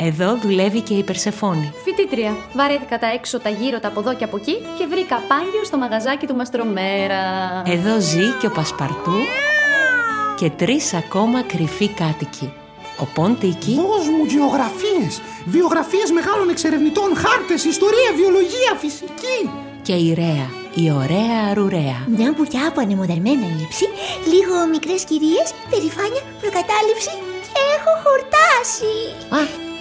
Εδώ δουλεύει και η Περσεφόνη. Φοιτήτρια. Βαρέθηκα τα έξω, τα γύρω, τα από εδώ και από εκεί και βρήκα πάγιο στο μαγαζάκι του Μαστρομέρα. Εδώ ζει και ο Πασπαρτού και τρεις ακόμα κρυφοί κάτοικοι. Ο Πόντικη Δώσ' μου γεωγραφίες, βιογραφίες μεγάλων εξερευνητών, χάρτες, ιστορία, βιολογία, φυσική. και η Ρέα, η ωραία αρουρέα. Μια μπουκιά από ανεμοδερμένα ύψη, λίγο μικρές κυρίες, περηφάνεια, προκατάληψη και έχω χορτάσει. Α,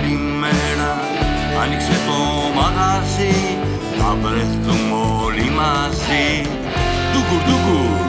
Καλημέρα Άνοιξε το μαγαζί Θα βρεθούμε όλοι μαζί. Ντουκουρ, ντουκουρ,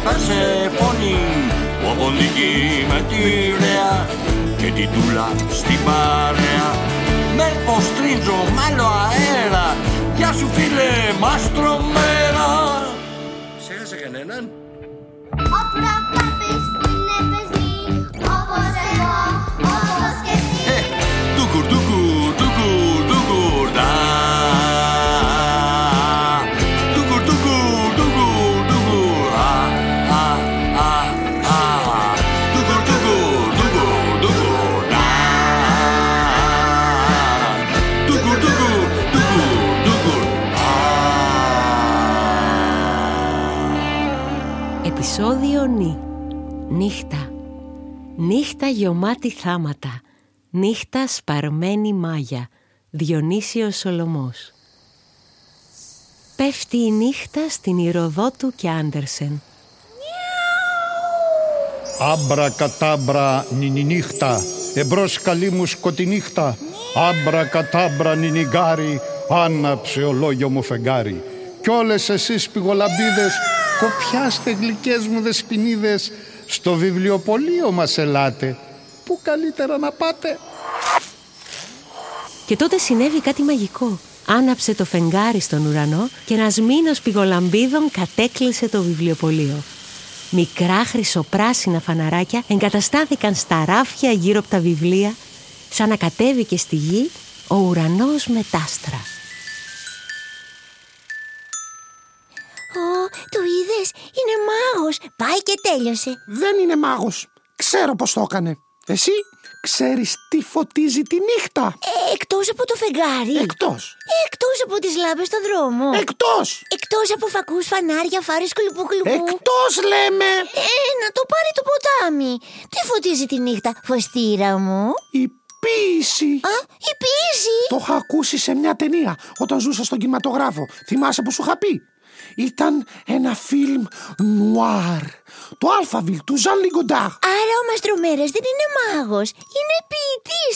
και Περσεφόνη Ο Απονδική με τη Ρέα Και την Τούλα στην παρέα. Με ποστρίτζο μάλλο αέρα. Γεια σου φίλε μαστρομέρα Ξέχασε κανέναν; Ο προκόπης που είναι παιδί, όπως εγώ, Νύχτα. Νύχτα γεωμάτη θάματα. Νύχτα σπαρμένη μάγια. Διονύσιος Σολομός. Πέφτει η νύχτα στην Ηροδότου και Άντερσεν. Άμπρα κατάμπρα νινινύχτα, εμπρός καλή μου σκοτεινύχτα. Άμπρα κατάμπρα νινιγκάρι, άναψε ο λόγιο μου φεγγάρι. Κι όλες εσείς πηγολαμπίδες, κοπιάστε γλυκές μου δεσποινίδες, στο βιβλιοπωλείο μας ελάτε. Πού καλύτερα να πάτε; Και τότε συνέβη κάτι μαγικό. Άναψε το φεγγάρι στον ουρανό και ένας μήνος πηγολαμπίδων κατέκλυσε το βιβλιοπωλείο. Μικρά χρυσοπράσινα φαναράκια εγκαταστάθηκαν στα ράφια γύρω από τα βιβλία, σαν να κατέβηκε στη γη ο ουρανός με είδες, είναι μάγος. Πάει και τέλειωσε. Δεν είναι μάγος. Ξέρω πώς το έκανε. Εσύ ξέρεις τι φωτίζει τη νύχτα. Ε, εκτός από το φεγγάρι. Εκτός. Εκτός από τις λάμπες στο δρόμο. Εκτός. Εκτός από φακούς, φανάρια, φάρες κουλουπού κουλουπού. Εκτός λέμε. Ε, να το πάρει το ποτάμι. Τι φωτίζει τη νύχτα, φωστήρα μου; Η ποίηση. Α, η ποίηση. Το είχα ακούσει σε μια ταινία όταν ζούσα στον κινηματογράφο. Θυμάσαι που σου είχα πει; Ήταν ένα φιλμ νουάρ. Το Αλφαβιλ του Ζαν Λιγκοντάρ. Άρα ο Μαστρομέρας δεν είναι μάγος, είναι ποιητής.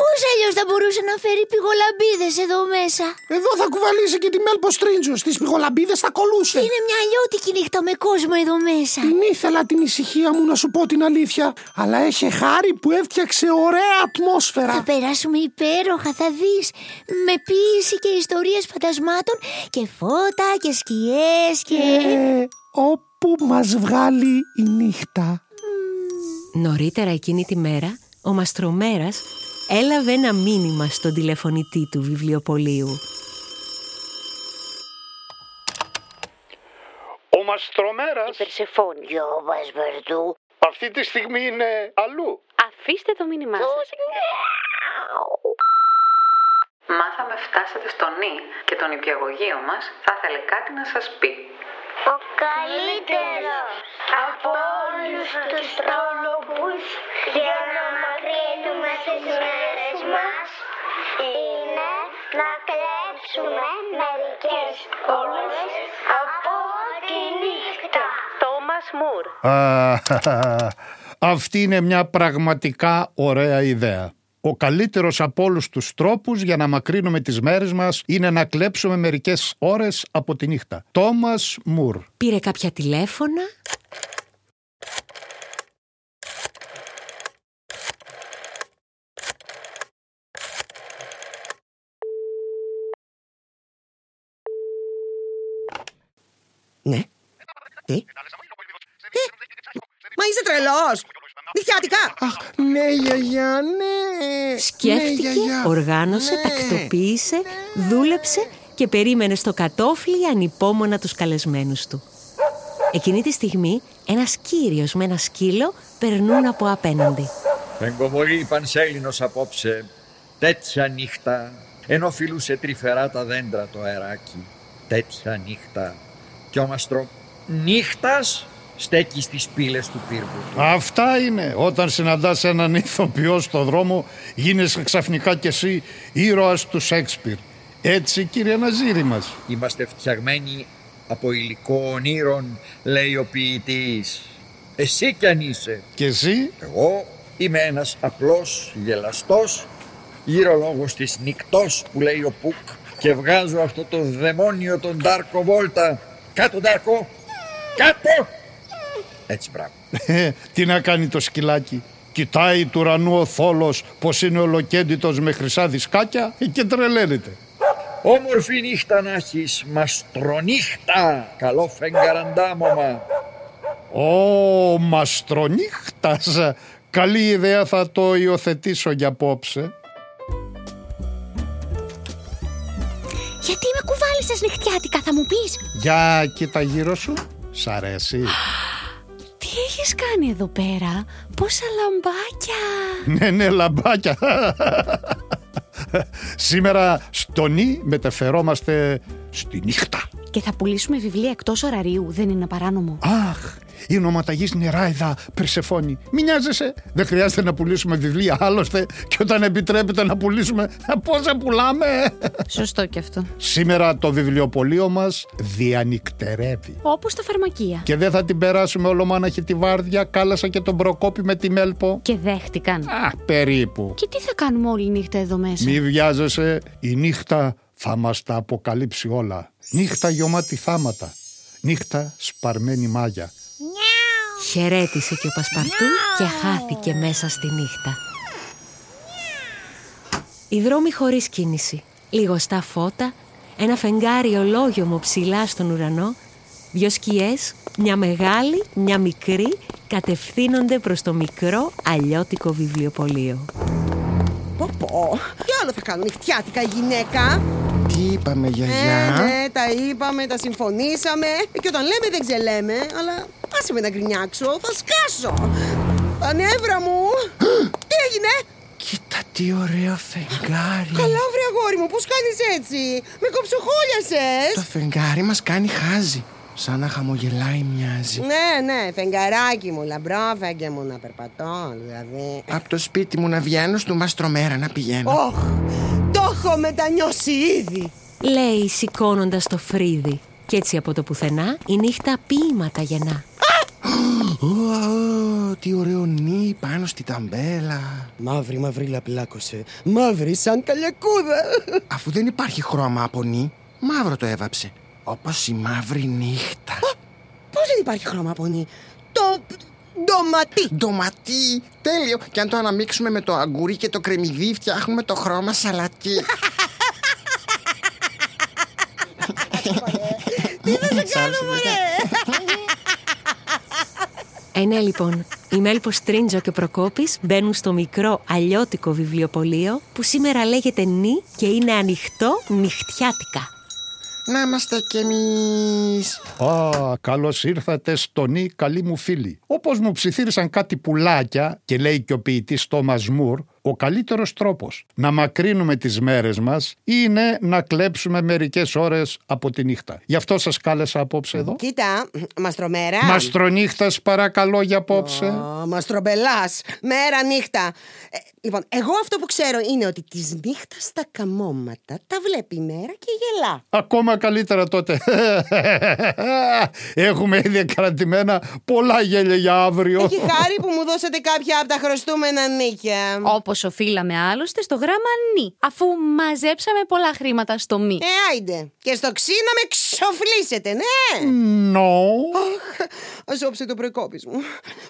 Πώς αλλιώς θα μπορούσε να φέρει πηγολαμπίδες εδώ μέσα; Εδώ θα κουβαλήσει και τη Μέλπο Στρίντζο. Στις πηγολαμπίδες θα κολούσε. Είναι μια αλλιώτικη νύχτα με κόσμο εδώ μέσα. Την ήθελα την ησυχία μου να σου πω την αλήθεια. Αλλά έχει χάρη που έφτιαξε ωραία Θα ατμόσφαιρα. περάσουμε υπέροχα, θα δεις. Με ποίηση και ιστορίες φαντασμάτων και φώτα και σκιές και... Ε, όπου μας βγάλει η νύχτα. Νωρίτερα εκείνη τη μέρα, ο Μαστρομέρας έλαβε ένα μήνυμα στον τηλεφωνητή του βιβλιοπωλείου. Ο Μαστρομέρας Περσεφόνη. Γιο Πασπαρτού. αυτή τη στιγμή είναι αλλού. Αφήστε το μήνυμά σας. Μάθαμε φτάσατε στο νη και τον υπηαγωγείο μας θα ήθελε κάτι να σας πει. Ο καλύτερος από όλους τους τρόπους για να μακρύνουμε τις μέρες μας είναι να κλέψουμε μερικές ώρες από τη νύχτα. Τόμας Μουρ. Α, αυτή είναι μια πραγματικά ωραία ιδέα. Ο καλύτερος από όλους τους τρόπους για να μακρύνουμε τις μέρες μας είναι να κλέψουμε μερικές ώρες από τη νύχτα. Τόμας Μουρ. Πήρε κάποια τηλέφωνα; Ναι. Τι; Ε, Μα είσαι τρελός. Νυχτιάτικα. Αχ, ναι, γιαγιά, ναι. Σκέφτηκε, ναι, γιαγιά. οργάνωσε, Ναι. τακτοποίησε, δούλεψε και περίμενε στο κατόφλι ανυπόμονα τους καλεσμένους του. Εκείνη τη στιγμή ένας κύριος με ένα σκύλο περνούν από απέναντι. Εγκομωρεί πανσέλινος απόψε, τέτοια νύχτα, ενώ φιλούσε τρυφερά τα δέντρα το αεράκι. Τέτοια νύχτα. Κι ο μαστρο νύχτας στέκει στις πύλες του πύργου του. Αυτά είναι. Όταν συναντάς έναν ηθοποιό στο δρόμο, γίνεσαι ξαφνικά κι εσύ ήρωας του Σέξπιρ. Έτσι, κύριε Ναζίρη μας. Είμαστε φτιαγμένοι από υλικό ονείρων, λέει ο ποιητής. Εσύ κι αν είσαι. Και εσύ, Εγώ είμαι ένας απλός, γελαστός, γύρω-λόγος της νυκτός που λέει ο Πουκ και βγάζω αυτό το δαιμόνιο τον Ντάρκο Βόλτα. Κάτω Ντάρκο, κάτω! Έτσι μπράβο. τι να κάνει το σκυλάκι; Κοιτάει του ουρανού ο θόλος πως είναι ολοκέντητος με χρυσά δισκάκια και τρελαίνεται. Όμορφη νύχτα να έχεις, μαστρονύχτα, καλό φεγγαραντάμωμα. Ω, μαστρονύχτας. Καλή ιδέα θα το υιοθετήσω για απόψε. Γιατί με κουβάλισες νυχτιάτικα θα μου πεις; Για κοίτα γύρω σου. Σ' αρέσει. Τι έχεις κάνει εδώ πέρα, πόσα λαμπάκια. ναι, ναι, λαμπάκια. Σήμερα στο νη μεταφερόμαστε στη νύχτα. Και θα πουλήσουμε βιβλία εκτός ωραρίου, δεν είναι παράνομο. Αχ, η νοματαγής νεράιδα Περσεφόνη. Μην νοιάζεσαι. Δεν χρειάζεται να πουλήσουμε βιβλία άλλωστε και όταν επιτρέπεται να πουλήσουμε πόσα πουλάμε. Σωστό και αυτό. Σήμερα το βιβλιοπωλείο μας διανυκτερεύει. Όπως τα φαρμακεία. Και δεν θα την περάσουμε ολομάναχη τη βάρδια. Κάλασα και τον Προκόπη με τη Μέλπο. Και δέχτηκαν. Α, περίπου. Και τι θα κάνουμε όλη νύχτα εδώ μέσα; Μη βιάζεσαι, η νύχτα θα μας τα αποκαλύψει όλα. Νύχτα γεμάτη θάματα. Νύχτα σπαρμένη μάγια. Χαιρέτησε και ο Πασπαρτού και χάθηκε μέσα στη νύχτα. Οι δρόμοι χωρίς κίνηση, λιγοστά φώτα, ένα φεγγάρι ολόγιομο ψηλά στον ουρανό, δυο σκιές, μια μεγάλη, μια μικρή, κατευθύνονται προς το μικρό αλλιώτικο βιβλιοπωλείο. Πω πω. Τι άλλο θα κάνω νυχτιάτικα η γυναίκα. Τι είπαμε, Ε, γιαγιά. ναι, τα είπαμε, τα συμφωνήσαμε. Ε, Και όταν λέμε δεν ξελέμε, αλλά άσε με να γκρινιάξω, θα σκάσω. Τα νεύρα μου. Τι έγινε; Κοίτα τι ωραίο φεγγάρι. Καλά, βρε αγόρι μου, πώς κάνεις έτσι; Με κοψοχόλιασες. Το φεγγάρι μας κάνει χάζι. Σαν να χαμογελάει μοιάζει. Ναι, ναι, φεγγαράκι μου, λαμπρό φέγγε μου να περπατώ, δηλαδή. Από το σπίτι μου να βγαίνω στο μαστρομέρα να πηγαίνω. Όχ, το έχω μετανιώσει ήδη. Λέει σηκώνοντας το φρύδι. Κι έτσι από το πουθενά η νύχτα ποίηματα γεννά. Ω, ω, τι ωραίο νι πάνω στη ταμπέλα. Μαύρη μαυρίλα πλάκωσε. Μαύρη σαν καλιακούδα. Αφού δεν υπάρχει χρώμα από νι, μαύρο το έβαψε. Όπως η μαύρη νύχτα. Πώς δεν υπάρχει χρώμα από νη. Το. ντοματί. Ντοματί, τέλειο. Και αν το αναμίξουμε με το αγκούρι και το κρεμμυδί, φτιάχνουμε το χρώμα σαλατί. Ε, ναι, λοιπόν, Η Μέλπος Τρίντζο και ο Προκόπης μπαίνουν στο μικρό αλλιώτικο βιβλιοπωλείο που σήμερα λέγεται Νι και είναι ανοιχτό νυχτιάτικα. Να είμαστε κι εμείς. Α, καλώς ήρθατε στο νη καλή μου φίλη. Όπως μου ψιθύρισαν κάτι πουλάκια και λέει και ο ποιητής Τόμας Μουρ, ο καλύτερος τρόπος να μακρύνουμε τις μέρες μας είναι να κλέψουμε μερικές ώρες από τη νύχτα. Γι' αυτό σας κάλεσα απόψε εδώ. Κοίτα, μαστρομέρα. Μαστρονύχτας παρακαλώ για απόψε. Ω, Μαστρομπελάς, μέρα νύχτα. Ε, λοιπόν, εγώ αυτό που ξέρω είναι ότι της νύχτας τα καμώματα τα βλέπει η μέρα και γελά. Ακόμα καλύτερα τότε. Έχουμε ήδη κρατημένα πολλά γέλια για αύριο. Έχει χάρη που μου δώσατε κάποια από τα χρωστούμενα νίκια. Όπως οφείλαμε άλλωστε στο γράμμα νη, αφού μαζέψαμε πολλά χρήματα στο μη. Ε, άιντε. Και στο ξύνα με ξοφλήσετε, ναι. No. Ας όψε το προκόπης μου.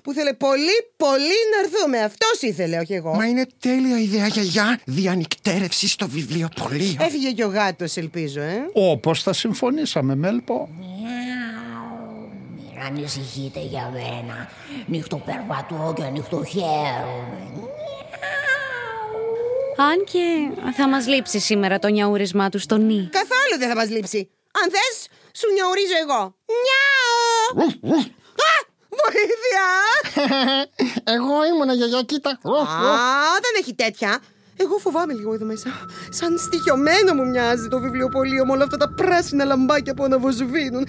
Που θέλε πολύ, πολύ να έρθουμε. Αυτός ήθελε, όχι εγώ. Μα είναι τέλεια ιδέα γιαγιά διανυκτέρευση στο βιβλιοπωλείο. Έφυγε και ο γάτος, ελπίζω, ε. Όπως θα συμφωνήσαμε, Μέλπο. Μην ανησυχείτε για μένα. Νυχτοπερπατώ και νυχτοχαίρομαι. Αν και θα μας λείψει σήμερα το νιαούρισμά του στο νη. Καθόλου δεν θα μας λείψει. Αν θες, σου νιαουρίζω εγώ. Νιάω! Α, βοήθεια! Εγώ ήμουνα γιαγιά, κοίτα. Α, δεν έχει τέτοια. Εγώ φοβάμαι λίγο εδώ μέσα. Σαν στοιχειωμένο μου μοιάζει το βιβλιοπωλείο με όλα αυτά τα πράσινα λαμπάκια που αναβοσβήνουν.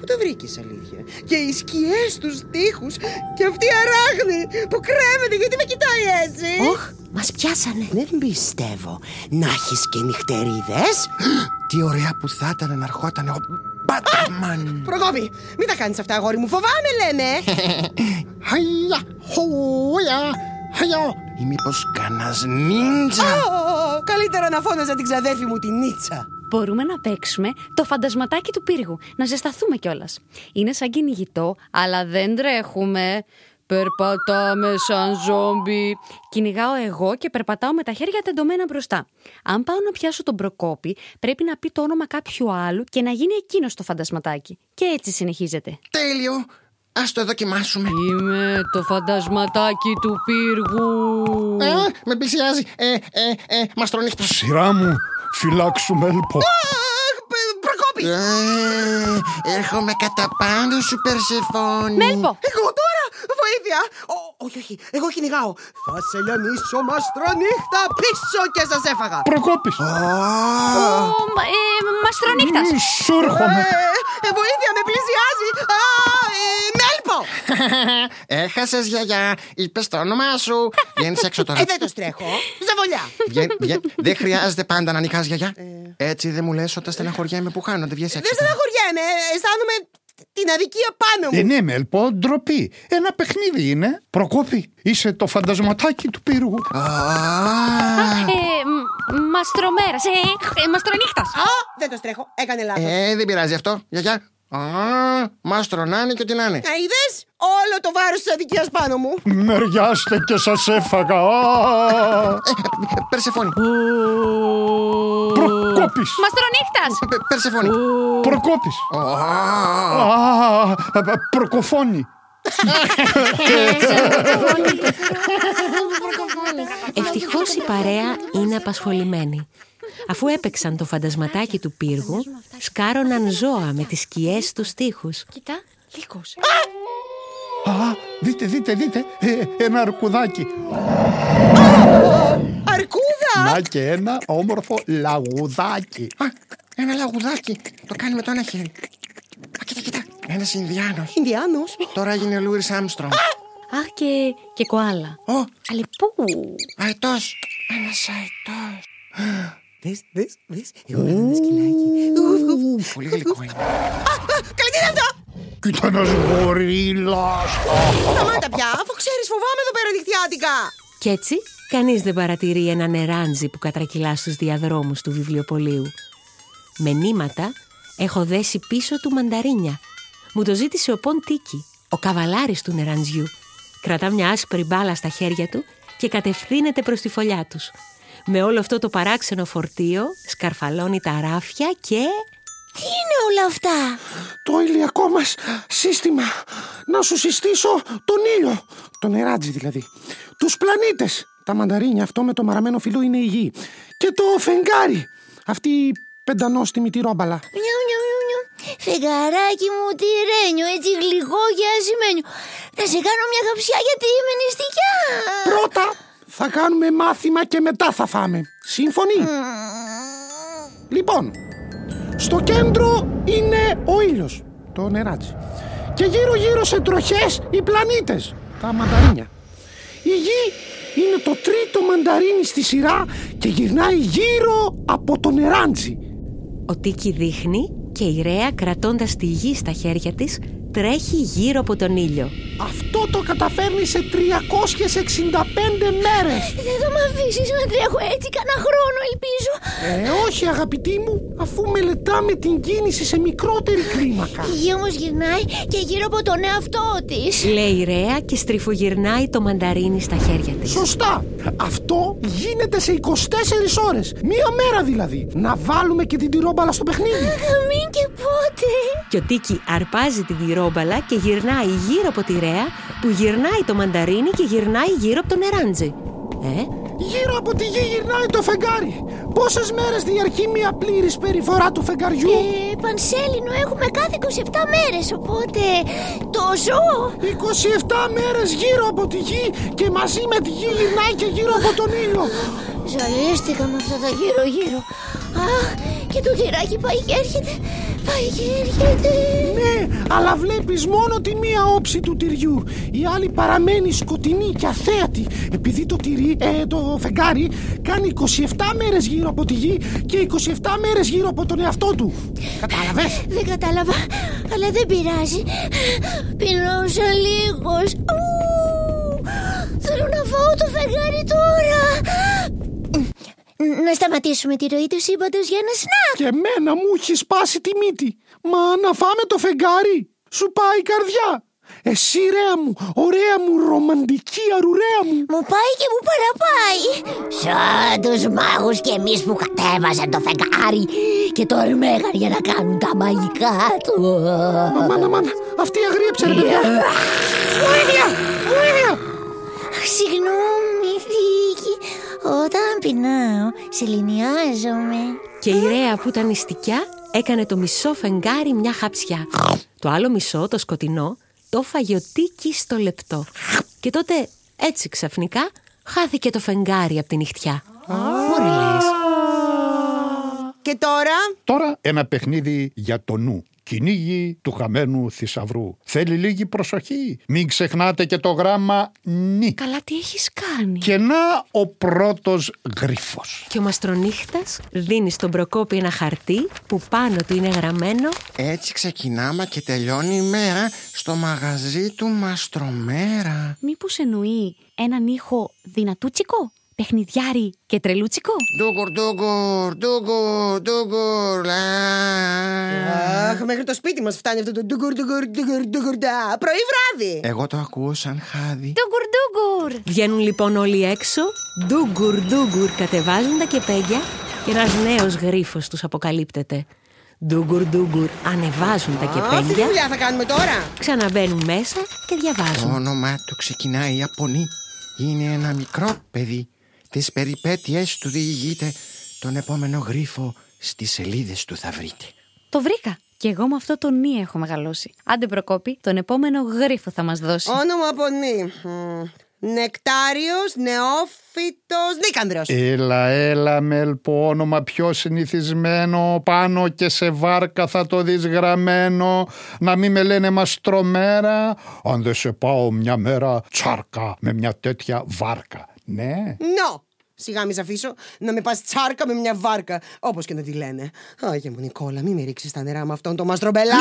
Ε, πού το βρήκες αλήθεια. Και οι σκιές τους τείχους και αυτή η αράχνη που κρέμεται γιατί με κοιτάει έτσι; Όχ, μας πιάσανε. Δεν πιστεύω να έχεις και νυχτερίδες. Τι ωραία που θα ήταν να ερχόταν ο Μπάτμαν. Προκόπη, μην τα κάνεις αυτά αγόρι μου. Φοβάμαι λέμε. Χαϊα, χούια, χαϊα. Ή μήπως κανάς νίντζα; Ω, Καλύτερα να φώναζα την ξαδέρφη μου την Νίτσα. Μπορούμε να παίξουμε το φαντασματάκι του πύργου, να ζεσταθούμε κιόλας. Είναι σαν κυνηγητό, αλλά δεν τρέχουμε. Περπατάμε σαν ζόμπι. Κυνηγάω εγώ και περπατάω με τα χέρια τεντωμένα μπροστά. Αν πάω να πιάσω τον προκόπη, πρέπει να πει το όνομα κάποιου άλλου και να γίνει εκείνος το φαντασματάκι. Και έτσι συνεχίζεται. Τέλειο. Ας το δοκιμάσουμε. Είμαι το φαντασματάκι του πύργου. Ε, με πλησιάζει. Ε, ε, ε, μαστρονύχτα. Σειρά μου, φυλάξου, Μέλπο. Αχ, π- Προκόπη. Ε, έρχομαι κατά πάνω σου, Περσεφόνη. Μέλπο! Εγώ τώρα! Βοήθεια! Ω, όχι, όχι, εγώ κυνηγάω. Θα σε λιανίσω μαστρονύχτα πίσω και σας έφαγα. Προκόπης. Ω, μα- ε, Μαστρονύχτας. Μη σου έρχομαι. Ε, ε, βοήθεια, με πλησιάζει. Α, ε, Μέλπο! Έχασες γιαγιά. Είπες το όνομά σου. Βγαίνεις έξω τώρα. Ε, δεν το στρέχω. Ζαβολιά. Βγαίνει- βγαίνει- Δεν χρειάζεται πάντα να νικάς γιαγιά. Έτσι δεν μου λες όταν στεναχωριέμαι που χάνω. Δεν βγες έξω. Δεν στεναχωριέμαι. Αισθάνομαι την αδικία πάνω Ε, μου. ναι, Μέλπο, ντροπή. Ένα παιχνίδι είναι. Προκόπη, είσαι το φαντασματάκι του πύργου. Α, Ε, μ- μαστρομέρας. Ε, ε, μαστρονύχτας. Α, δεν το στρέχω. Έκανε λάθος. Ε, δεν πειράζει αυτό. Γιαγιά. Α, μάστρο να είναι και ό,τι να είναι. Α, είδες; Όλο το βάρος της αδικίας πάνω μου. Μεριάστε και σας έφαγα. Α, Ε, Περσεφόνη. Προκόπης. Μαστρονύχτας. Πε- Περσεφόνη. Προκόπης. Α, Α, προκοφώνει. Ευτυχώς η παρέα είναι απασχολημένη. Αφού έπαιξαν το φαντασματάκι του πύργου, σκάρωναν ζώα με τις σκιές τους τείχους. Κοίτα, λύκος. Α, δείτε, δείτε, δείτε. Ε, ένα αρκουδάκι. Αρκούδα! Να και ένα όμορφο λαγουδάκι. Α, ένα λαγουδάκι. Το κάνει με το ένα χέρι. Α, κοίτα, κοίτα. Ένας Ινδιάνος. Ινδιάνος. Τώρα έγινε ο Λούι Άμστρομ. Αχ, και, και κοάλα. Ω, Αλλά πού; αετός. Ένας αετός. Δες, δες, δες. Εγώ κάνω ένα σκυλάκι. Ουφ, ουφ. Πολύ γλυκό είναι. Καλή τι είναι αυτό! Κοίτα ένας γορίλας. Σταμάτα πια, αφού ξέρεις φοβάμαι εδώ πέρα νυχτιάτικα. Κι έτσι, κανείς δεν παρατηρεί ένα νεράντζι που κατρακυλά στους διαδρόμους του βιβλιοπωλείου. Με νήματα έχω δέσει πίσω του μανταρίνια. Μου το ζήτησε ο Πον Τίκη, ο καβαλάρης του νεραντζιού. Κρατά μια άσπρη μπάλα στα χέρια του και κατευθύνεται προς τη φωλιά τους. Με όλο αυτό το παράξενο φορτίο σκαρφαλώνει τα ράφια και... Τι είναι όλα αυτά; Το ηλιακό μας σύστημα. Να σου συστήσω τον ήλιο. Τον νεράτζι δηλαδή. Τους πλανήτες. Τα μανταρίνια αυτό με το μαραμένο φυλλό είναι η γη. Και το φεγγάρι. Αυτή η πεντανόστιμη τυρόμπαλα. Νιου, νιου, νιου, νιου. Φεγγαράκι μου τυρένιο, έτσι γλυκό και ασημένιο. Να σε κάνω μια χαψιά γιατί είμαι νηστικιά. Πρώτα θα κάνουμε μάθημα και μετά θα φάμε. Σύμφωνοι; Λοιπόν, στο κέντρο είναι ο ήλιος, το νεράτζι. Και γύρω γύρω σε τροχές οι πλανήτες, τα μανταρίνια. Η γη είναι το τρίτο μανταρίνι στη σειρά και γυρνάει γύρω από το νεράντζι. Ο Τίκη δείχνει και η Ρέα κρατώντας τη γη στα χέρια της τρέχει γύρω από τον ήλιο. Αυτό το καταφέρνει σε 365 μέρες. Δεν θα με αφήσεις να τρέχω έτσι κανένα χρόνο, ελπίζω. Ε, όχι αγαπητή μου, αφού μελετάμε την κίνηση σε μικρότερη κλίμακα. Η γη όμως γυρνάει και γύρω από τον εαυτό της. Λέει η Ρέα και στριφογυρνάει το μανταρίνι στα χέρια της. Σωστά. Αυτό γίνεται σε 24 ώρες. Μία μέρα δηλαδή. Να βάλουμε και την τυρόμπαλα στο παιχνίδι. Μην και πότε. Και ο Τίκη αρπάζει την τυρόμπαλα και γυρνάει γύρω από τη Ρέα που γυρνάει το μανταρίνι και γυρνάει γύρω από το νεράντζι. Ε, Γύρω από τη γη γυρνάει το φεγγάρι. Πόσες μέρες διαρκεί μία πλήρης περιφορά του φεγγαριού; Ε, Πανσέλινο, έχουμε κάθε 27 μέρες, οπότε τόσο. 27 μέρες γύρω από τη γη και μαζί με τη γη γυρνάει και γύρω από τον ήλιο. Ζαλίστηκα με αυτά τα γύρω-γύρω. Αχ, και το τυράκι πάει και έρχεται. Πάει και έρχεται. Ναι, αλλά βλέπεις μόνο τη μία όψη του τυριού. Η άλλη παραμένει σκοτεινή και αθέατη. Επειδή το τυρί, ε, το φεγγάρι, κάνει 27 μέρες γύρω από τη γη και 27 μέρες γύρω από τον εαυτό του. Κατάλαβες; Δεν κατάλαβα, αλλά δεν πειράζει. Πεινώσα λίγος. Ου, Θέλω να φάω το φεγγάρι τώρα. Να σταματήσουμε τη ροή του σύμπαντος για ένα σνακ. Και μένα μου έχει σπάσει τη μύτη. Μα να φάμε το φεγγάρι. Σου πάει η καρδιά. Εσύ ρέα μου, ωραία μου, ρομαντική αρουρέα μου. Μου πάει και μου παραπάει. Σαν τους μάγους και εμείς που κατέβασαν το φεγγάρι και το ρημέγαν για να κάνουν τα μαγικά του. Αμάν, αμάν, αυτή αγρίεψε ρε παιδιά. Βοήθεια, βοήθεια. Συγγνώμη, Θήκη. Όταν πεινάω, σεληνιάζομαι. Και η Ρέα που ήταν νηστικιά έκανε το μισό φεγγάρι μια χαψιά. Το άλλο μισό, το σκοτεινό, το φάγε ο Τίκης στο λεπτό. Και τότε έτσι ξαφνικά χάθηκε το φεγγάρι από τη νυχτιά. Μωρέ λες. Και τώρα; Τώρα ένα παιχνίδι για το νου. Κυνήγι του χαμένου θησαυρού. Θέλει λίγη προσοχή. Μην ξεχνάτε και το γράμμα νι. Καλά, τι έχεις κάνει; Και να ο πρώτος γρίφος. Και ο Μαστρονύχτας δίνει στον Προκόπη ένα χαρτί που πάνω του είναι γραμμένο Έτσι ξεκινάμε και τελειώνει η μέρα στο μαγαζί του Μαστρομέρα. Μήπως εννοεί έναν ήχο δυνατούτσικο, παιχνιδιάρι και τρελούτσικο; Ντούγκουρ, ντούγκουρ, ντούγκουρ, ντούγκουρ, λα. Αχ, μέχρι το σπίτι μας φτάνει αυτό το ντουγκουρ, ντουγκουρ, ντουγκουρ, ντουγκουρ, ντα. Πρωί βράδυ. Εγώ το ακούω σαν χάδι. Ντούγκουρ, ντούγκουρ. Βγαίνουν λοιπόν όλοι έξω, ντούγκουρ ντούγκουρ κατεβάζουν τα κεπέγια και ένας νέος γρίφος τους αποκαλύπτεται. Ντούγκουρ ντούγκουρ ανεβάζουν τα Αυτή τη κεπέγια, δουλειά θα κάνουμε τώρα. ξαναμπαίνουν μέσα και Το διαβάζουν. όνομά του ξεκινάει η Απονή. Είναι ένα μικρό παιδί. Τις περιπέτειες του διηγείται. Τον επόμενο γρίφο στις σελίδες του θα βρείτε. Το βρήκα. Και εγώ με αυτό το νι έχω μεγαλώσει. Άντε Προκόπη, τον επόμενο γρίφο θα μας δώσει. Όνομα από νη. Μμ. Νεκτάριος, νεόφυτος, νίκανδρος. Έλα, έλα με ελπό όνομα πιο συνηθισμένο Πάνω και σε βάρκα θα το δεις γραμμένο Να μην με λένε μαστρομέρα Αν δεν σε πάω μια μέρα τσάρκα Με μια τέτοια βάρκα Ναι Νο! Σιγά μη σε αφήσω να με πας τσάρκα με μια βάρκα. Όπως και να τη λένε. Άγια μου Νικόλα, μη με ρίξεις τα νερά με αυτόν τον μαστρομπελά.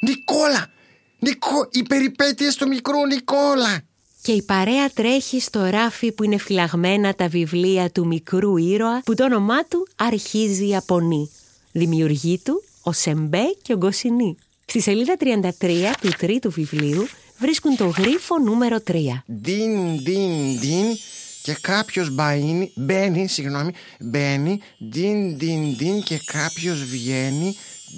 Νικόλα! Νικό, οι περιπέτειες του μικρού Νικόλα! Και η παρέα τρέχει στο ράφι που είναι φυλαγμένα τα βιβλία του μικρού ήρωα που το όνομά του αρχίζει από νη. Δημιουργοί του ο Σεμπέ και ο Γκοσινή. Στη σελίδα 33 του τρίτου βιβλίου βρίσκουν το γρίφο νούμερο 3. Ντιν, ντιν, ντιν και κάποιος μπαίνει, μπαίνει, συγγνώμη, μπαίνει, ντιν, ντιν, ντιν και κάποιος βγαίνει,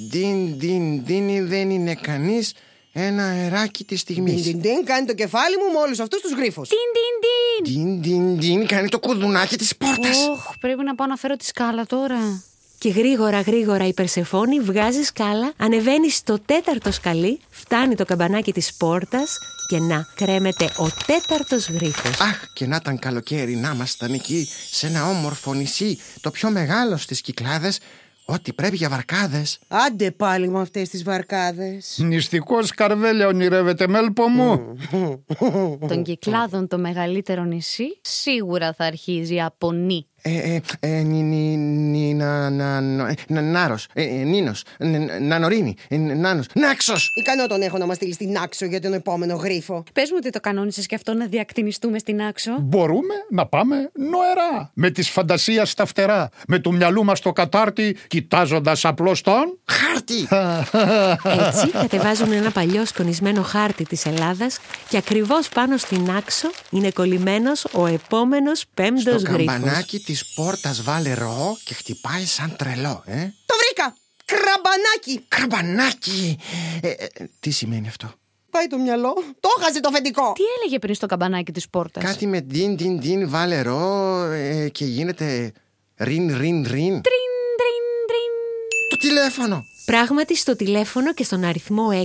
ντιν, ντιν, ντιν, δεν είναι κανείς, ένα αεράκι της στιγμής. Ντιν, ντιν, ντιν, κάνει το κεφάλι μου με όλους αυτούς τους γρίφους. Τιν, τιν, τιν. Ντιν, ντιν, ντιν, κάνει το κουδουνάκι της πόρτας. Ωχ, πρέπει να πάω να φέρω τη σκάλα τώρα. Και γρήγορα γρήγορα η Περσεφόνη βγάζει σκάλα, ανεβαίνει στο τέταρτο σκαλί, φτάνει το καμπανάκι της πόρτας και να κρέμεται ο τέταρτος γρίφος. Αχ, και να ήταν καλοκαίρι να ήμασταν εκεί, σε ένα όμορφο νησί, το πιο μεγάλο στις Κυκλάδες, ό,τι πρέπει για βαρκάδες. Άντε πάλι με αυτές τις βαρκάδες. Νηστικός καρβέλια ονειρεύεται, μέλπο μου. Των κυκλάδων το μεγαλύτερο νησί σίγουρα θα αρχίζει από νη. Ε, ε, ε, νι, νι, νι, να, να, να, να, νάρος, ε, ε, νίνος, ν- νανορίνη, ε, νάνος, νάξος. Ικανό τον έχω να μας στείλεις στην άξο για τον επόμενο γρίφο. Πες μου ότι το κανόνισες και αυτό να διακτηνιστούμε στην άξο. Μπορούμε να πάμε νοερά. Με τη φαντασία στα φτερά. Με του μυαλού μας το κατάρτι, κοιτάζοντας απλώς τον. Χάρτη! Έτσι κατεβάζουν ένα παλιό σκονισμένο χάρτη της Ελλάδας και ακριβώς πάνω στην άξο είναι κολλημένος ο επόμενος πέμπτος Το γρίφος. καμπανάκι της πόρτας βάλε ρο και χτυπάει σαν τρελό, ε. Το βρήκα! Κραμπανάκι! Καμπανάκι! Ε, ε, τι σημαίνει αυτό; Πάει το μυαλό. Το έχασε το αφεντικό. Τι έλεγε πριν στο καμπανάκι της πόρτας; Κάτι με ντιν, ντιν, ντιν, βάλε ρο ε, και γίνεται ρίν, ρίν, ρίν. Τρίν, τρίν, τρίν. Το τηλέφωνο. Πράγματι στο τηλέφωνο και στον αριθμό 6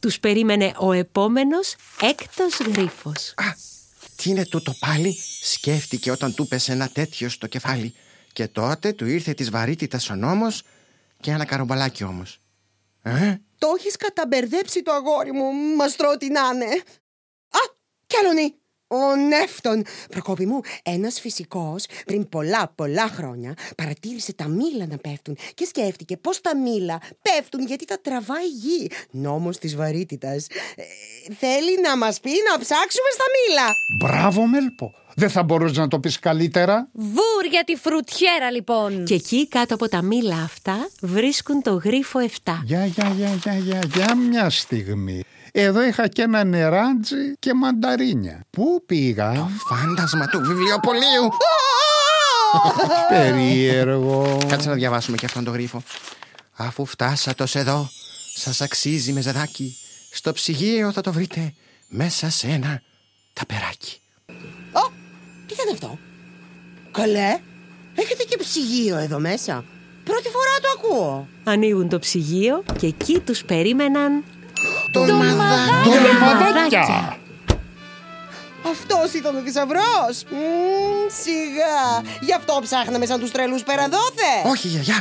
τους περίμενε ο επόμενος έκτος γρίφος. Α, τι είναι τούτο πάλι, σκέφτηκε όταν του πέσε ένα τέτοιο στο κεφάλι. Και τότε του ήρθε της βαρύτητας ο νόμος και ένα καρομπαλάκι όμως. Ε, Το έχεις καταμπερδέψει το αγόρι μου. Μα τρώω τι να είναι. Α, κι άλλον Ο Νεύτων. Προκόπη μου, ένας φυσικός πριν πολλά πολλά χρόνια παρατήρησε τα μήλα να πέφτουν και σκέφτηκε πώς τα μήλα πέφτουν γιατί τα τραβάει η γη. Νόμος της βαρύτητας. θέλει να μας πει να ψάξουμε στα μήλα. Μπράβο, μέλπο. Δεν θα μπορούσες να το πεις καλύτερα. Βουρ για τη φρουτιέρα λοιπόν. Και εκεί κάτω από τα μήλα αυτά βρίσκουν το γρίφο 7. Για, για, για, για, για, για μια στιγμή. Εδώ είχα και ένα νεράντζι και μανταρίνια. Πού πήγα; φάντασμα του βιβλιοπολίου. Περίεργο. Κάτσε να διαβάσουμε και αυτόν τον γρίφο. Αφού φτάσατε ως εδώ, σας αξίζει μεζεδάκι. Στο ψυγείο θα το βρείτε μέσα σε ένα ταπεράκι. Ω, τι ήταν αυτό; Καλέ, έχετε και ψυγείο εδώ μέσα. Πρώτη φορά το ακούω. Ανοίγουν το ψυγείο και εκεί τους περίμεναν Τολμαδάκια. Αυτός ήταν ο θησαυρός. Σιγά. Γι' αυτό ψάχναμε σαν τους τρελούς περαδόθε. Όχι, γιαγιά.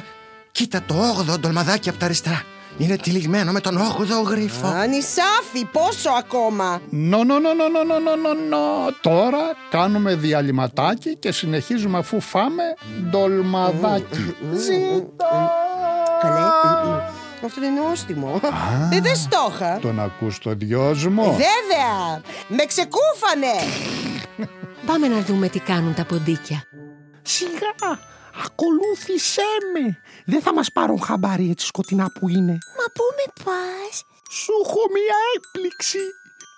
Κοίτα το 8ο ντολμαδάκι από τα αριστερά. Είναι τυλιγμένο με τον 8ο γρίφο. Ανισάφι, πόσο ακόμα. Νο, νο, νο, νο, νο, νο, νο, νο. Τώρα κάνουμε διαλυματάκι και συνεχίζουμε αφού φάμε ντολμαδάκι. Ζητώ. Καλέ, μ, μ. αυτό είναι νόστιμο. Ε, δεν στόχα. Τον ακούς το δυόσμο; Βέβαια, με ξεκούφανε. Πάμε να δούμε τι κάνουν τα ποντίκια. Σιγά, ακολούθησέ με. Δεν θα μας πάρουν χαμπάρι έτσι σκοτεινά που είναι. Μα πού με πας; Σου έχω μία έκπληξη.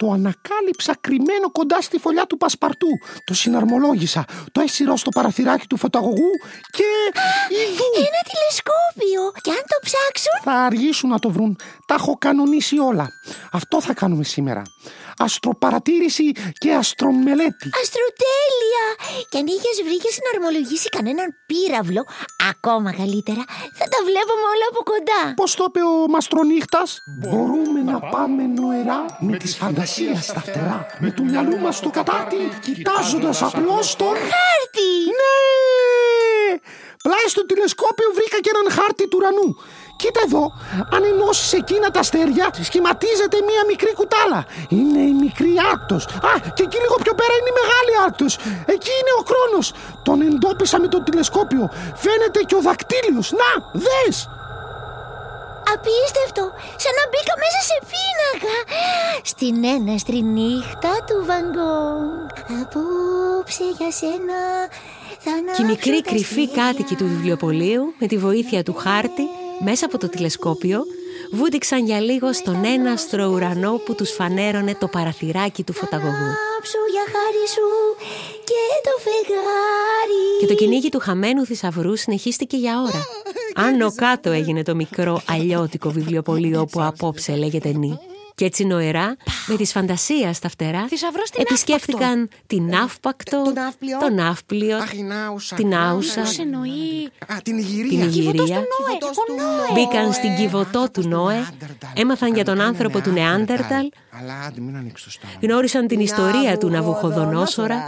Το ανακάλυψα κρυμμένο κοντά στη φωλιά του πασπαρτού. Το συναρμολόγησα. Το έσυρο στο παραθυράκι του φωταγωγού και... Ιδού! Ένα τηλεσκόπιο. Και αν το ψάξουν... Θα αργήσουν να το βρουν. Τα έχω κανονίσει όλα. Αυτό θα κάνουμε σήμερα. Αστροπαρατήρηση και αστρομελέτη. Αστροτέλεια! Και αν είχες βρει και συναρμολογήσει κανέναν πύραυλο, ακόμα καλύτερα, θα τα βλέπουμε όλα από κοντά. Πώς το είπε ο Μαστρονύχτας; Μπορούμε να πάμε νοερά με της φαντασίας στα φτερά Με του μυαλού μας το κατάτι Κοιτάζοντας απλώς τον Χάρτη! Ναι! Πλάι στο τηλεσκόπιο βρήκα και έναν χάρτη του ουρανού Κοίτα εδώ, αν ενώσεις εκείνα τα αστέρια, σχηματίζεται μία μικρή κουτάλα. Είναι η μικρή Άρκτος. Α, και εκεί λίγο πιο πέρα είναι η μεγάλη Άρκτος. Εκεί είναι ο Κρόνος. Τον εντόπισα με το τηλεσκόπιο. Φαίνεται και ο δακτύλιος. Να, δες! Απίστευτο! Σαν να μπήκα μέσα σε πίνακα! Στην έναστρη νύχτα του Βαγκόγκ. Απόψε για σένα θα Και οι μικροί ανάψω τα κρυφοί αστέρια. κάτοικοι του βιβλιοπωλείου, με τη βοήθεια του χάρτη, μέσα από το τηλεσκόπιο, βούτυξαν για λίγο στον έναστρο ουρανό που τους φανέρωνε το παραθυράκι του φωταγωγού. Άψω για χάρη σου και το φεγγάρι. Και το κυνήγι του χαμένου θησαυρού συνεχίστηκε για ώρα. Άνω κάτω έγινε το μικρό αλλιώτικο βιβλιοπωλείο που απόψε λέγεται νη. Και έτσι νοερά, με τη φαντασία στα φτερά, Θησαυρός στην επισκέφθηκαν την Αύπακτο, Το ναύπλιο. τον Ναύπλιο, Αχ, η Νάουσα. την Άουσα, Πώς εννοεί. Α, την την Ιγυρία. Ιγυρία. Κυβωτός του Νόε. Μπήκαν στην κυβωτό του Νόε, έμαθαν για τον άνθρωπο του Νεάντερταλ, Αλλά άντε μην ανοίξεις το στόμα. γνώρισαν την ιστορία του Ναβουχοδονόσορα,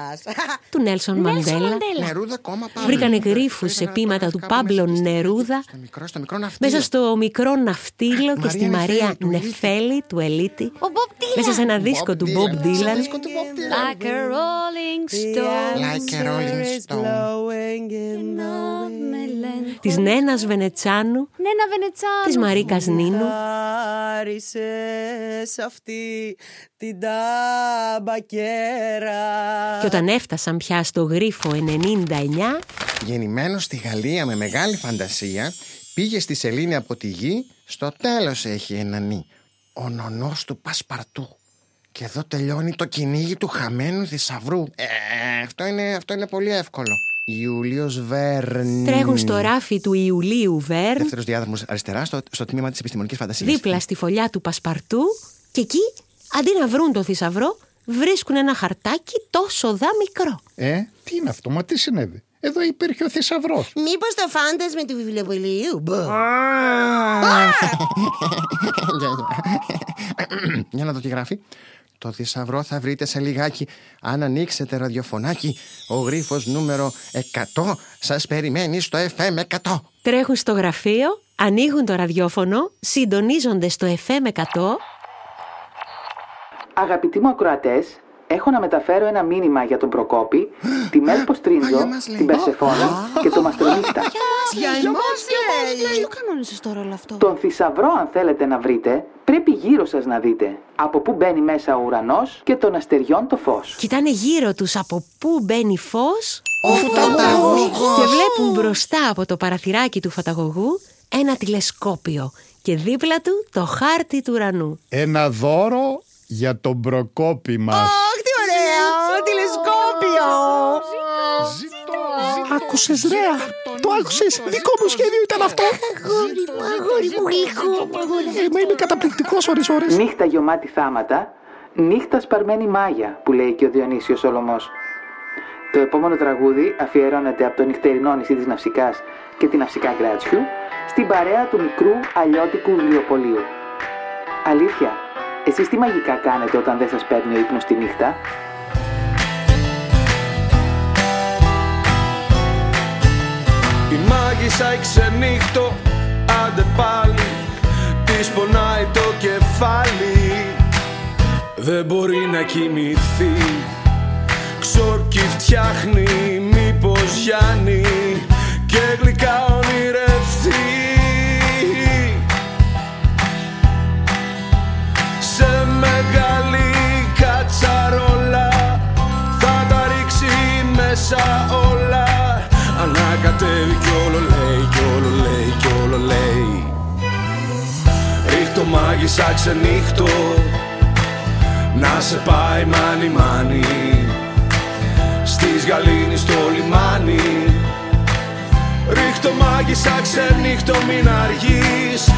του Νέλσον Μαντέλα, Μαντέλα. Νερούδα κόμμα πάμε. βρήκανε γρίφους σε πείματα του Πάμπλο Νερούδα, Στο μικρό, στο μικρό ναυτίλιο. μέσα στο μικρό ναυτίλιο και στη Μαρία Μαρία Νεφέλη του Ελίτη. Νεφέλη του Ελίτη, Ο Μπομπ Dylan. μέσα σε ένα δίσκο του Bob Dylan, Like a rolling stone. Like a rolling stone. Με λένε. της Νένας Βενετσάνου, Νένα Βενετσάνου. της Μαρίκας Νίνου, Άρισες αυτή την ταμπακέρα. και όταν έφτασαν πια στο γρίφο 99, Γεννημένος στη Γαλλία με μεγάλη φαντασία, πήγε στη σελήνη από τη γη, στο τέλος έχει ένα νι. Ο νονός του Πασπαρτού. Και εδώ τελειώνει το κυνήγι του χαμένου θησαυρού. Ε, αυτό είναι, αυτό είναι πολύ εύκολο. Ιούλιος Βέρν. τρέχουν στο ράφι του Ιουλίου Βέρν, Δεύτερος διάδρομος αριστερά στο, στο τμήμα της επιστημονικής φαντασίας. δίπλα στη φωλιά του Πασπαρτού και εκεί, αντί να βρουν το θησαυρό, βρίσκουν ένα χαρτάκι τόσο δα μικρό. Ε, τι είναι αυτό, μα τι συνέβη; Εδώ υπήρχε ο θησαυρός. Μήπως το φάντασμα του βιβλιοπωλείου. Μπα. Για να δω τι γράφει. Το θησαυρό θα βρείτε σε λιγάκι αν ανοίξετε ραδιοφωνάκι. Ο γρίφος νούμερο 100 σας περιμένει στο FM 100. Τρέχουν στο γραφείο, ανοίγουν το ραδιόφωνο, συντονίζονται στο FM 100 Αγαπητοί μου ακροατές, έχω να μεταφέρω ένα μήνυμα για τον Προκόπη, τη Μέλπο Τρίντζο, για μας λέει. την Περσεφόνη και τον Μαστρονίστα. Για εμάς λέει. Το κανόνισες τώρα όλο αυτό. Τον θησαυρό, αν θέλετε να βρείτε, πρέπει γύρω σας να δείτε. Από πού μπαίνει μέσα ο ουρανός και των αστεριών το φως. Κοιτάνε γύρω τους από πού μπαίνει φως Ο φωταγωγός. και βλέπουν μπροστά από το παραθυράκι του φωταγωγού ένα τηλεσκόπιο και δίπλα του το χάρτη του ουρανού. Ένα δώρο για τον προκόπη μας. Αχ, τι ωραίο, τηλεσκόπιο. Άκουσες Ρέα, το άκουσες, δικό μου σχέδιο ήταν αυτό. Αγόρι μου, αγόρι μου, γλυκό μου, αγόρι μου. Ε, μα είμαι καταπληκτικός ώρες ώρες. Νύχτα γεμάτη θάματα, νύχτα σπαρμένη μάγια, που λέει και ο Διονύσιος Σολομός. Το επόμενο τραγούδι αφιερώνεται από το νυχτερινό νησί της Ναυσικάς και την Ναυσικά Γκράτσιου στην παρέα του μικρού αλλιώτικου βιβλιοπωλείου. Αλήθεια, εσείς τι μαγικά κάνετε όταν δεν σας παίρνει ο ύπνος τη νύχτα; Η μάγισσα η ξενύχτω Άντε πάλι Της πονάει το κεφάλι. Δεν μπορεί να κοιμηθεί Ξόρκι φτιάχνει Μήπως Γιάννη Και γλυκά ονειρευτεί μέσα όλα. Ανακατεύει κι όλο λέει κι όλο λέει κι όλο λέει. Ρίχτω μάγισσα ξενύχτω. Να σε πάει μάνι μάνι. Στις γαλήνη στο λιμάνι. Ρίχτω μάγισσα ξενύχτω μην αργείς.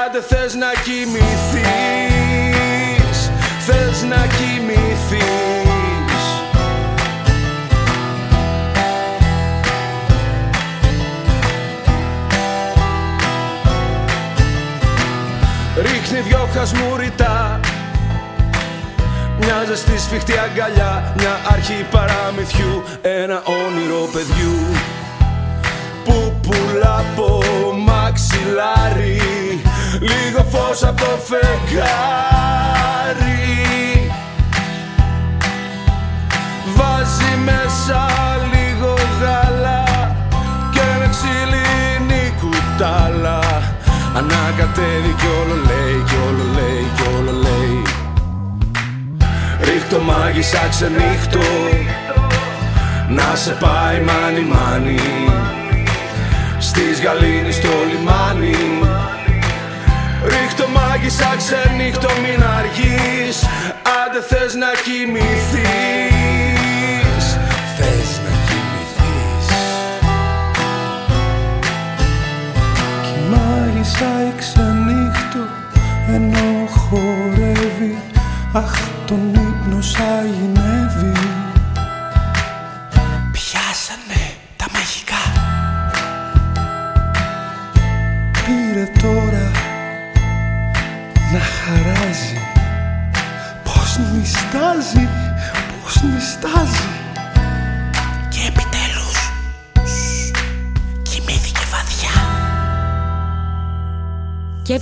Άντε θες να κοιμηθείς Θες να κοιμηθείς Ρίχνει δυο χασμουριτά Μια ζεστή σφιχτή αγκαλιά Μια αρχή παραμυθιού Ένα όνειρο παιδιού. Που πουλά από μαξιλάρι Λίγο φως από το φεγγάρι. Βάζει μέσα Ανακατεύει κι όλο λέει κι όλο λέει κι όλο λέει. Ρίχτω μάγισσα ξενύχτω Να σε πάει μάνι μάνι. Στις γαλήνη στο λιμάνι. Ρίχτω μάγισσα ξενύχτω μην αργείς. Άντε θες να κοιμηθείς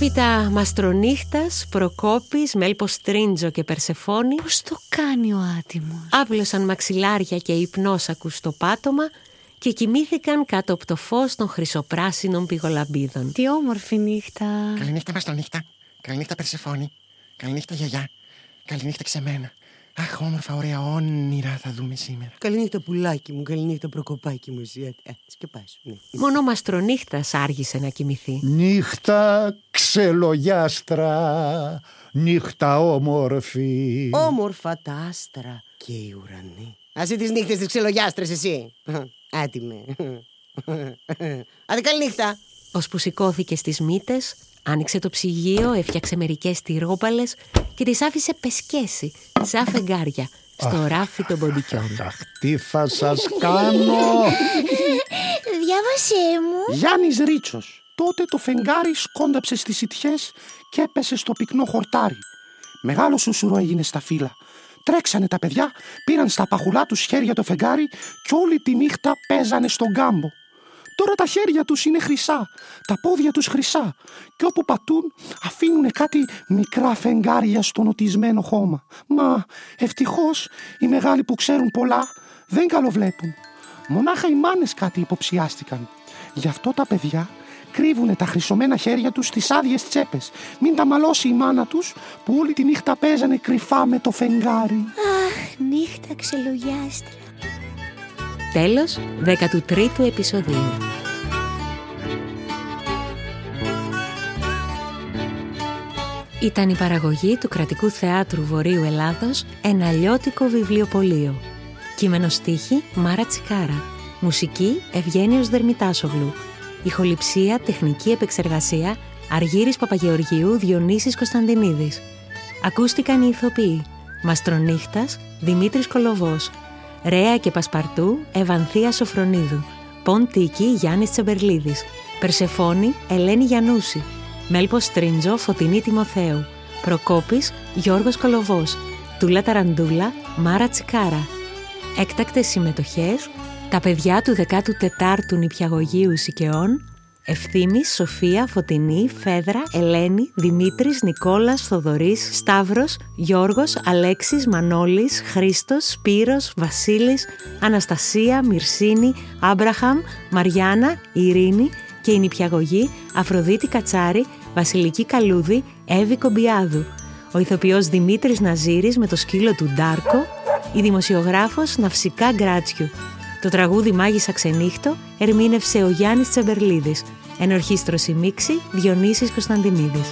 έπειτα Μαστρονύχτας, Προκόπης, Μέλπος Τρίντζο και Περσεφόνη Πώς το κάνει ο άτιμος; Άπλωσαν μαξιλάρια και υπνόσακους στο πάτωμα και κοιμήθηκαν κάτω από το φως των χρυσοπράσινων πηγολαμπίδων. Τι όμορφη νύχτα Καληνύχτα Μαστρονύχτα. Καληνύχτα Περσεφόνη. Καληνύχτα γιαγιά. Καληνύχτα ξεμένα. Αχ, όμορφα, ωραία όνειρα θα δούμε σήμερα. Καληνύχτα πουλάκι μου, καληνύχτα προκοπάκι μου. εσύ. Ε, σκεπάσου, ναι. Μόνο ο Μαστρονύχτας άργησε να κοιμηθεί. Νύχτα ξελογιάστρα, νύχτα όμορφη. Όμορφα τα άστρα και οι ουρανοί. Ας τις νύχτες της ξελογιάστρες εσύ. Άτιμε. Άντε καληνύχτα. Ώσπου σηκώθηκε στις μύτες, άνοιξε το ψυγείο, έφτιαξε μερικές τυρόπαλες και τις άφησε πεσκέσει, σαν φεγγάρια, στο ράφι των ποντικιών. Αχ, τι θα σας κάνω. Διάβασέ μου. Γιάννης Ρίτσος. Τότε το φεγγάρι σκόνταψε στις σιτιές και έπεσε στο πυκνό χορτάρι. Μεγάλο σουσουρό έγινε στα φύλλα. Τρέξανε τα παιδιά, πήραν στα παχουλά τους χέρια το φεγγάρι και όλη τη νύχτα παίζανε στον κάμπο. Τώρα τα χέρια τους είναι χρυσά, τα πόδια τους χρυσά και όπου πατούν αφήνουν κάτι μικρά φεγγάρια στο νοτισμένο χώμα. Μα ευτυχώς οι μεγάλοι που ξέρουν πολλά δεν καλοβλέπουν. Μονάχα οι μάνες κάτι υποψιάστηκαν. Γι' αυτό τα παιδιά κρύβουνε τα χρυσωμένα χέρια τους στις άδειες τσέπες. Μην τα μαλώσει η μάνα τους που όλη τη νύχτα παίζανε κρυφά με το φεγγάρι. Αχ, νύχτα ξελογιάστρα. Τέλος 13ου επεισοδίου. Ήταν η παραγωγή του Κρατικού Θεάτρου Βορείου Ελλάδος «Ένα αλλιώτικο βιβλιοπωλείο». Κείμενο στίχη Μάρα Τσικάρα. Μουσική Ευγένιος Δερμητάσογλου. Ηχοληψία, τεχνική επεξεργασία Αργύρης Παπαγεωργίου, Διονύσης Κωνσταντινίδης. Ακούστηκαν οι ηθοποιοί Μαστρονύχτας, Δημήτρης Κολοβός. Ρέα και Πασπαρτού, Ευανθία Σοφρονίδου. Ποντίκη, Γιάννης Τσεμπερλίδης. Περσεφόνη, Ελένη Γιαννούση. Μέλπος Τρίντζο, Φωτεινή Τιμοθέου. Προκόπης, Γιώργος Κολοβός. Τούλα Ταραντούλα, Μάρα Τσικάρα. Έκτακτες συμμετοχές, τα παιδιά του 14ου νηπιαγωγείου Σικαιών, Ευθύμης, Σοφία, Φωτεινή, Φέδρα, Ελένη, Δημήτρης, Νικόλας, Θοδωρής, Σταύρος, Γιώργος, Αλέξης, Μανώλης, Χρήστος, Σπύρος, Βασίλης, Αναστασία, Μυρσίνη, Άμπραχαμ, Μαριάννα, Ειρήνη και η νηπιαγωγή Αφροδίτη Κατσάρη, Βασιλική Καλούδη, Εύη Κομπιάδου. Ο ηθοποιός Δημήτρης Ναζίρης με το σκύλο του Ντάρκο, η δημοσιογράφος Ναυσικά Γκράτσιου. Το τραγούδι «Μάγισσα ξενύχτω» ερμήνευσε ο Γιάννης Τσεμπερλίδης. Ενορχίστρωση μίξη Διονύσης Κωνσταντινίδης.